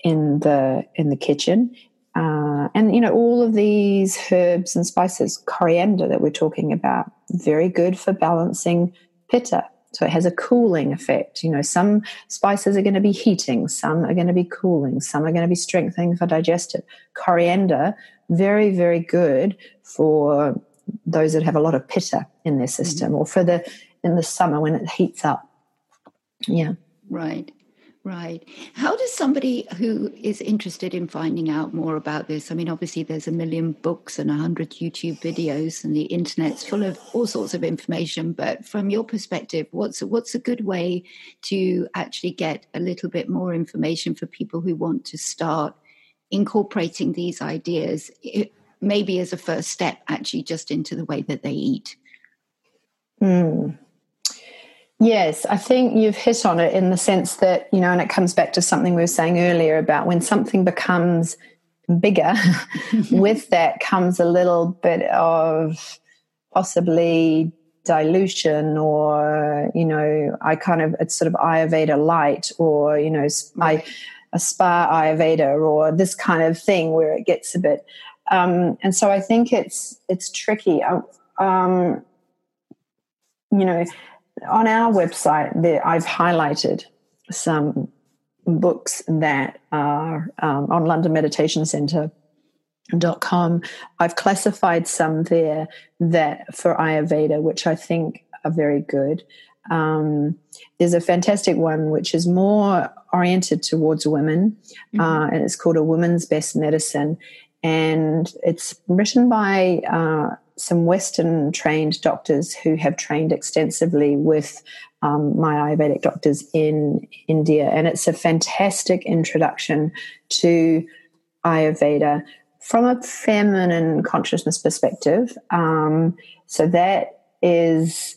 in the in the kitchen. Uh, and you know all of these herbs and spices, coriander that we're talking about, very good for balancing pitta. So it has a cooling effect. You know, some spices are going to be heating, some are going to be cooling, some are going to be strengthening for digestive. Coriander, very, very good for those that have a lot of pitta in their system mm-hmm. or for the in the summer when it heats up. Yeah. Right. Right. How does somebody who is interested in finding out more about this? I mean, obviously, there's a million books and a hundred YouTube videos, and the internet's full of all sorts of information. But from your perspective, what's what's a good way to actually get a little bit more information for people who want to start incorporating these ideas, maybe as a first step, actually, just into the way that they eat? Mm. Yes, I think you've hit on it in the sense that, you know, and it comes back to something we were saying earlier about when something becomes bigger, with that comes a little bit of possibly dilution or, you know, I kind of, it's sort of Ayurveda light or, you know, I, a spa Ayurveda or this kind of thing where it gets a bit, um, and so I think it's, it's tricky. Um, you know, on our website, there, I've highlighted some books that are um, on London Meditation Centre. Dot com. I've classified some there that for Ayurveda, which I think are very good. Um, there's a fantastic one which is more oriented towards women, mm-hmm. uh, and it's called A Woman's Best Medicine. And it's written by uh, some Western trained doctors who have trained extensively with um, my Ayurvedic doctors in India. And it's a fantastic introduction to Ayurveda from a feminine consciousness perspective. Um, so that is,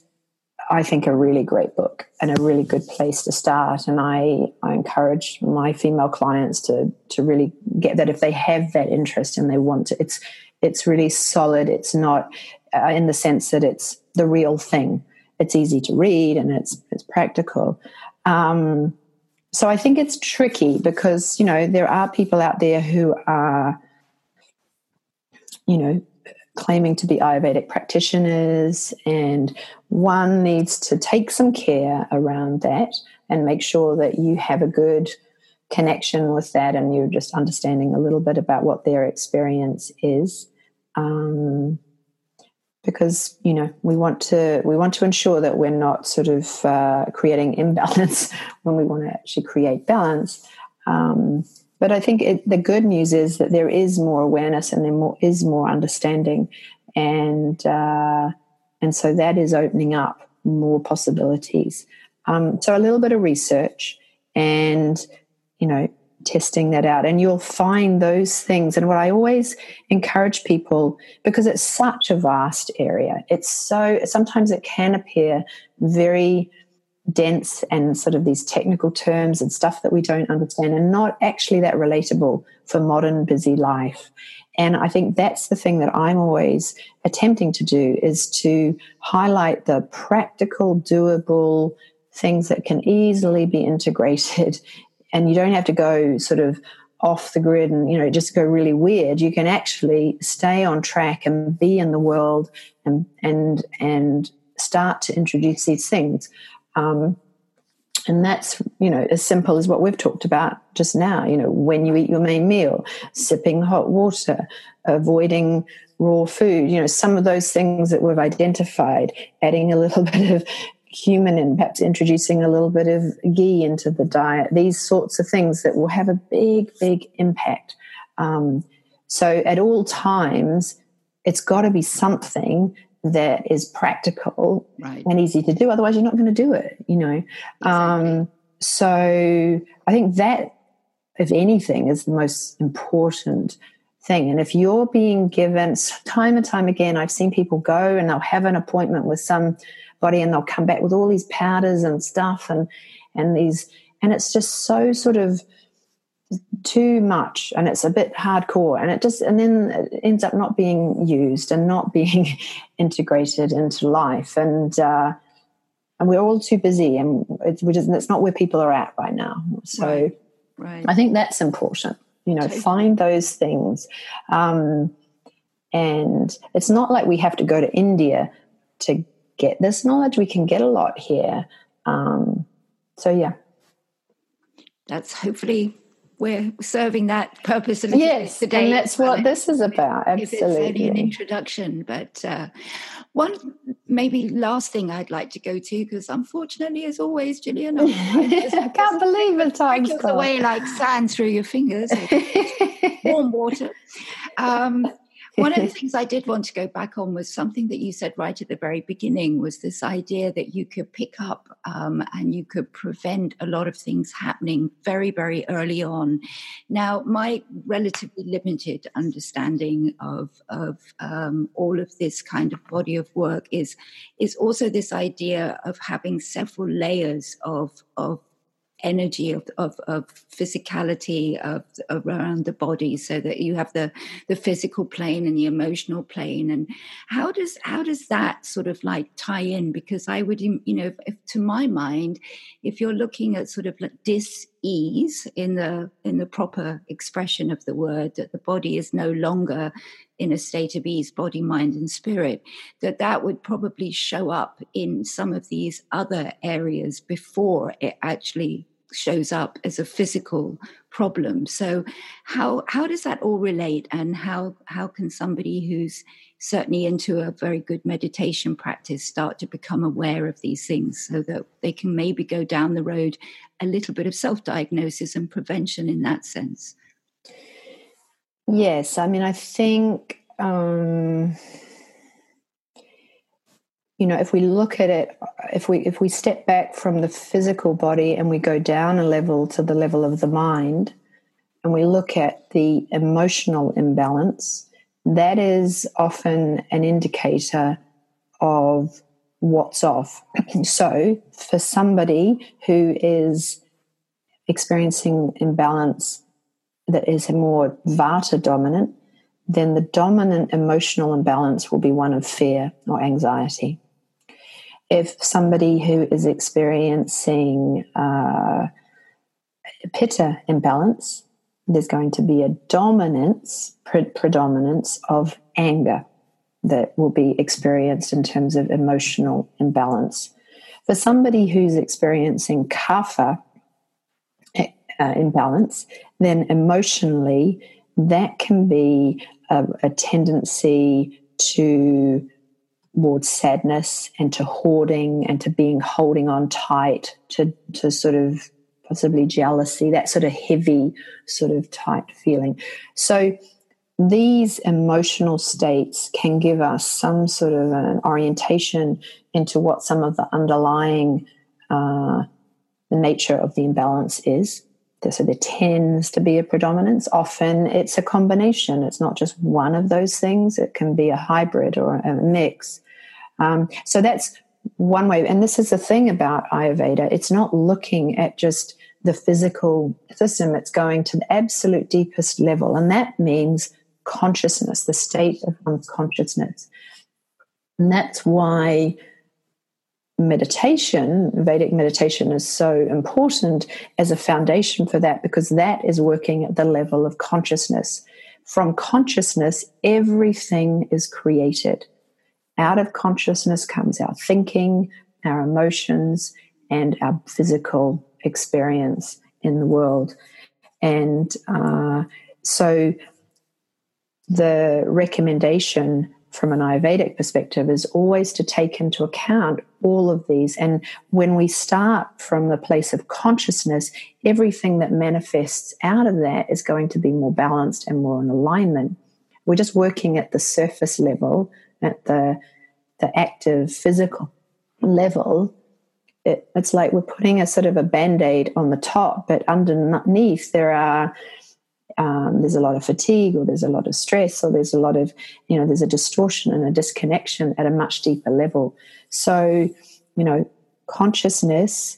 I think, a really great book and a really good place to start. And I, I encourage my female clients to to really get that if they have that interest and they want to. It's it's really solid. It's not uh, in the sense that it's the real thing. It's easy to read and it's it's practical. Um, so I think it's tricky because you know there are people out there who are, you know, claiming to be Ayurvedic practitioners, and one needs to take some care around that and make sure that you have a good connection with that and you're just understanding a little bit about what their experience is. Um, because you know we want to we want to ensure that we're not sort of uh, creating imbalance when we want to actually create balance. Um, but I think it, the good news is that there is more awareness and there more, is more understanding, and uh, and so that is opening up more possibilities. Um, so a little bit of research, and you know, testing that out. And you'll find those things. And what i always encourage people because it's such a vast area it's so sometimes it can appear very dense and sort of these technical terms and stuff that we don't understand and not actually that relatable for modern busy life. And i think that's the thing that i'm always attempting to do is to highlight the practical doable things that can easily be integrated. And you don't have to go sort of off the grid and you know just go really weird. You can actually stay on track and be in the world and and and start to introduce these things um, and that's you know as simple as what we've talked about just now you know when you eat your main meal sipping hot water avoiding raw food you know some of those things that we've identified adding a little bit of cumin and perhaps introducing a little bit of ghee into the diet, these sorts of things that will have a big, big impact. Um, so at all times, it's got to be something that is practical right. and easy to do. Otherwise, you're not going to do it, you know. Exactly. Um, so I think that, if anything, is the most important thing. And if you're being given time and time again, I've seen people go and they'll have an appointment with somebody and they'll come back with all these powders and stuff and and these and it's just so sort of too much and it's a bit hardcore and it just and then it ends up not being used and not being integrated into life and uh, and we're all too busy and it's, just, it's not where people are at right now so right. Right. i think that's important you know totally. find those things um, and it's not like we have to go to india to get this knowledge we can get a lot here um, so yeah that's hopefully we're serving that purpose a yes, today. And that's what this is about. Absolutely. It's only an introduction. But uh, one maybe last thing I'd like to go to, because unfortunately, as always, Jillian, I can't believe the time goes away like sand through your fingers, warm water. Um, one of the things I did want to go back on was something that you said right at the very beginning was this idea that you could pick up um, and you could prevent a lot of things happening very, very early on. Now, my relatively limited understanding of, of um, all of this kind of body of work is, is also this idea of having several layers of, of energy of, of, of physicality of, around the body so that you have the the physical plane and the emotional plane. And how does how does that sort of like tie in? Because i would you know if, if to my mind if you're looking at sort of like dis-ease in the in the proper expression of the word that the body is no longer in a state of ease, body, mind, and spirit, that that would probably show up in some of these other areas before it actually shows up as a physical problem. So how how does that all relate and how how can somebody who's certainly into a very good meditation practice start to become aware of these things so that they can maybe go down the road a little bit of self-diagnosis and prevention in that sense? Yes, I mean I think um you know if we look at it if we if we step back from the physical body and we go down a level to the level of the mind and we look at the emotional imbalance that is often an indicator of what's off. So for somebody who is experiencing imbalance that is more vata dominant then the dominant emotional imbalance will be one of fear or anxiety if somebody who is experiencing uh, pitta imbalance, there's going to be a dominance, pre- predominance of anger that will be experienced in terms of emotional imbalance. For somebody who's experiencing kapha uh, imbalance, then emotionally, that can be a, a tendency to towards sadness and to hoarding and to being holding on tight to to sort of possibly jealousy that sort of heavy sort of tight feeling so these emotional states can give us some sort of an orientation into what some of the underlying uh, the nature of the imbalance is so there tends to be a predominance. Often it's a combination. It's not just one of those things. It can be a hybrid or a mix. Um, so that's one way. And this is the thing about Ayurveda it's not looking at just the physical system, it's going to the absolute deepest level. And that means consciousness, the state of one's consciousness. And that's why meditation, Vedic meditation, is so important as a foundation for that because that is working at the level of consciousness. From consciousness, everything is created. Out of consciousness comes our thinking, our emotions, and our physical experience in the world. And uh, so the recommendation from an Ayurvedic perspective is always to take into account all of these. And when we start from the place of consciousness, everything that manifests out of that is going to be more balanced and more in alignment. We're just working at the surface level, at the the active physical level. It, it's like we're putting a sort of a band-aid on the top, but underneath there are um, there's a lot of fatigue or there's a lot of stress or there's a lot of you know there's a distortion and a disconnection at a much deeper level so you know consciousness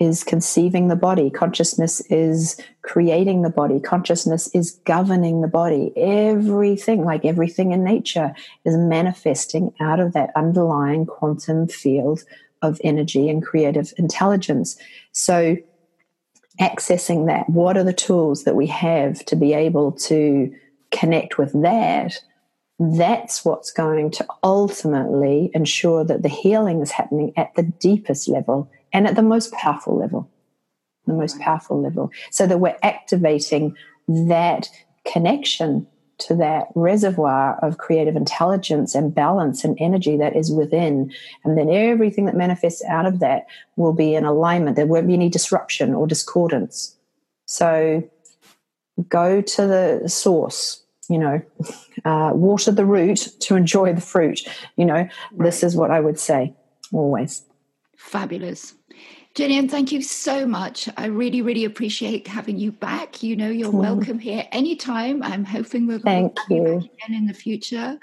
is conceiving the body consciousness is creating the body consciousness is governing the body everything like everything in nature is manifesting out of that underlying quantum field of energy and creative intelligence so accessing that. What are the tools that we have to be able to connect with that? That's what's going to ultimately ensure that the healing is happening at the deepest level and at the most powerful level. The most powerful level. So that we're activating that connection to that reservoir of creative intelligence and balance and energy that is within. And then everything that manifests out of that will be in alignment. There won't be any disruption or discordance. So go to the source, you know, uh, water the root to enjoy the fruit. You know, right. this is what I would say always. Fabulous. Jillian, thank you so much. I really, really appreciate having you back. You know, you're mm. welcome here anytime. I'm hoping we're going to you back again in the future.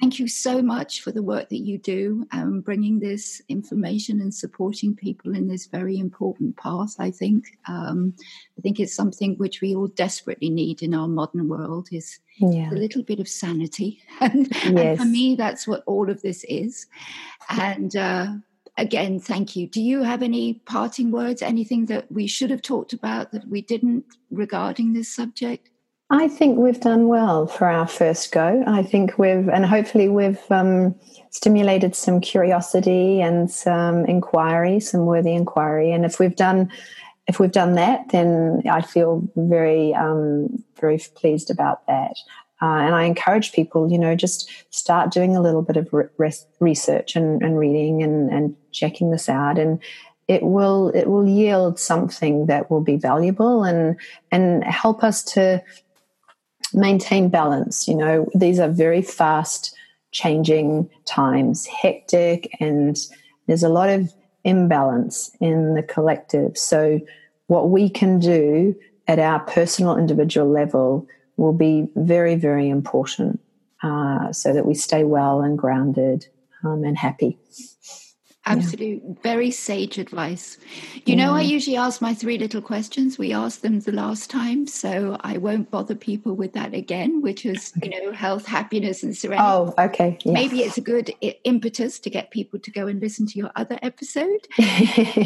Thank you so much for the work that you do, um, bringing this information and supporting people in this very important path. I think, um, I think it's something which we all desperately need in our modern world. Is yeah. a little bit of sanity, and, yes. and, for me, that's what all of this is. And uh, again, thank you. Do you have any parting words, anything that we should have talked about that we didn't regarding this subject? I think we've done well for our first go. I think we've, and hopefully we've um, stimulated some curiosity and some inquiry, some worthy inquiry. And if we've done, if we've done that, then I feel very, um, very pleased about that. Uh, and I encourage people, you know, just start doing a little bit of re- research and, and reading and, and checking this out, and it will it will yield something that will be valuable and and help us to maintain balance. You know, these are very fast changing times, hectic, and there's a lot of imbalance in the collective. So, what we can do at our personal individual level will be very, very important uh, so that we stay well and grounded um, and happy. Absolute, yeah. very sage advice. You yeah. know, I usually ask my three little questions. We asked them the last time, so I won't bother people with that again, which is, you know, health, happiness, and serenity. Oh, okay. Yeah. Maybe it's a good impetus to get people to go and listen to your other episode.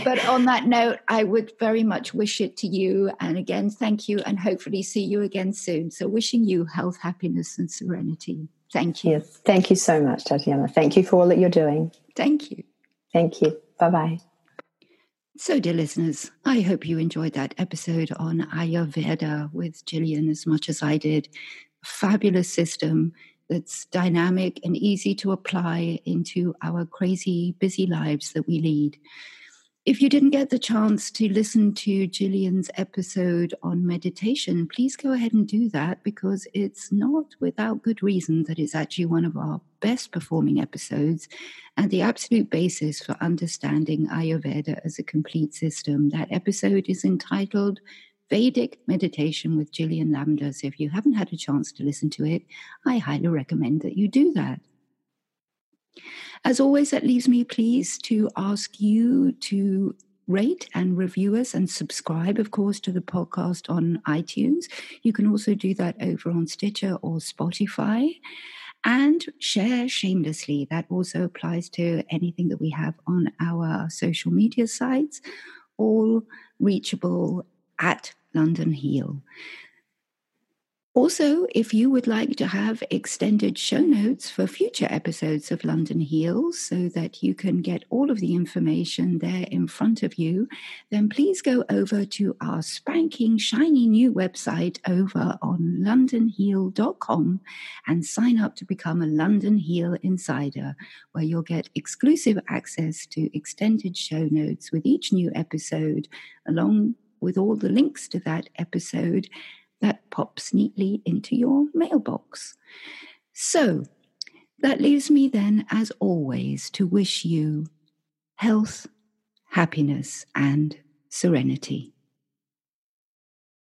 but on that note, I would very much wish it to you. And again, thank you, and hopefully see you again soon. So, wishing you health, happiness, and serenity. Thank you. Yes. Thank you so much, Tatiana. Thank you for all that you're doing. Thank you. Thank you. Bye bye. So, dear listeners, I hope you enjoyed that episode on Ayurveda with Jillian as much as I did. Fabulous system that's dynamic and easy to apply into our crazy, busy lives that we lead. If you didn't get the chance to listen to Jillian's episode on meditation, please go ahead and do that because it's not without good reason that it's actually one of our best performing episodes and the absolute basis for understanding Ayurveda as a complete system. That episode is entitled Vedic Meditation with Jillian Lavender. So if you haven't had a chance to listen to it, I highly recommend that you do that. As always, that leaves me pleased to ask you to rate and review us and subscribe, of course, to the podcast on iTunes. You can also do that over on Stitcher or Spotify. And share shamelessly. That also applies to anything that we have on our social media sites, all reachable at London Heal. Also, if you would like to have extended show notes for future episodes of London Heals so that you can get all of the information there in front of you, then please go over to our spanking, shiny new website over on londonheal.com and sign up to become a London Heal Insider, where you'll get exclusive access to extended show notes with each new episode, along with all the links to that episode that pops neatly into your mailbox. So that leaves me then, as always, to wish you health, happiness, and serenity.